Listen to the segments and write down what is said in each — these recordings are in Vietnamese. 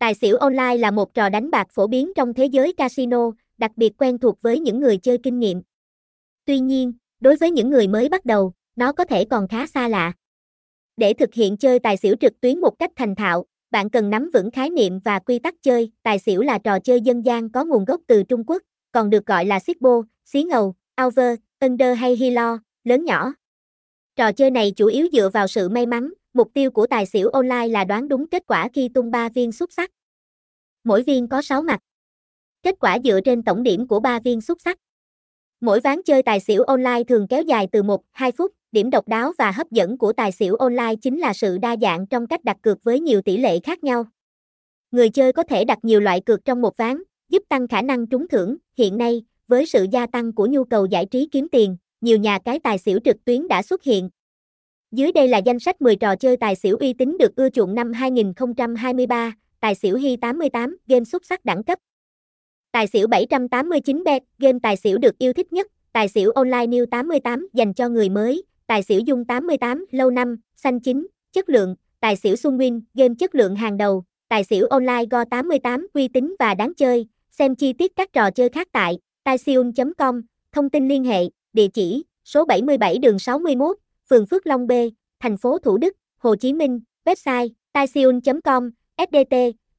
Tài xỉu online là một trò đánh bạc phổ biến trong thế giới casino, đặc biệt quen thuộc với những người chơi kinh nghiệm. Tuy nhiên, đối với những người mới bắt đầu, nó có thể còn khá xa lạ. Để thực hiện chơi tài xỉu trực tuyến một cách thành thạo, bạn cần nắm vững khái niệm và quy tắc chơi. Tài xỉu là trò chơi dân gian có nguồn gốc từ Trung Quốc, còn được gọi là xích bô, xí ngầu, over, under hay hilo, lớn nhỏ. Trò chơi này chủ yếu dựa vào sự may mắn, mục tiêu của tài xỉu online là đoán đúng kết quả khi tung 3 viên xúc sắc. Mỗi viên có 6 mặt. Kết quả dựa trên tổng điểm của 3 viên xúc sắc. Mỗi ván chơi tài xỉu online thường kéo dài từ 1-2 phút, điểm độc đáo và hấp dẫn của tài xỉu online chính là sự đa dạng trong cách đặt cược với nhiều tỷ lệ khác nhau. Người chơi có thể đặt nhiều loại cược trong một ván, giúp tăng khả năng trúng thưởng. Hiện nay, với sự gia tăng của nhu cầu giải trí kiếm tiền, nhiều nhà cái tài xỉu trực tuyến đã xuất hiện. Dưới đây là danh sách 10 trò chơi tài xỉu uy tín được ưa chuộng năm 2023, tài xỉu Hi 88, game xuất sắc đẳng cấp. Tài xỉu 789 bet, game tài xỉu được yêu thích nhất, tài xỉu online New 88 dành cho người mới, tài xỉu Dung 88 lâu năm, xanh chính, chất lượng, tài xỉu Xuân Win, game chất lượng hàng đầu, tài xỉu online Go 88 uy tín và đáng chơi, xem chi tiết các trò chơi khác tại taisiun.com, thông tin liên hệ, địa chỉ, số 77 đường 61, phường Phước Long B, thành phố Thủ Đức, Hồ Chí Minh, website taisiun.com, SDT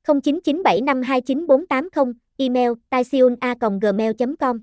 0997529480, email taisiuna.gmail.com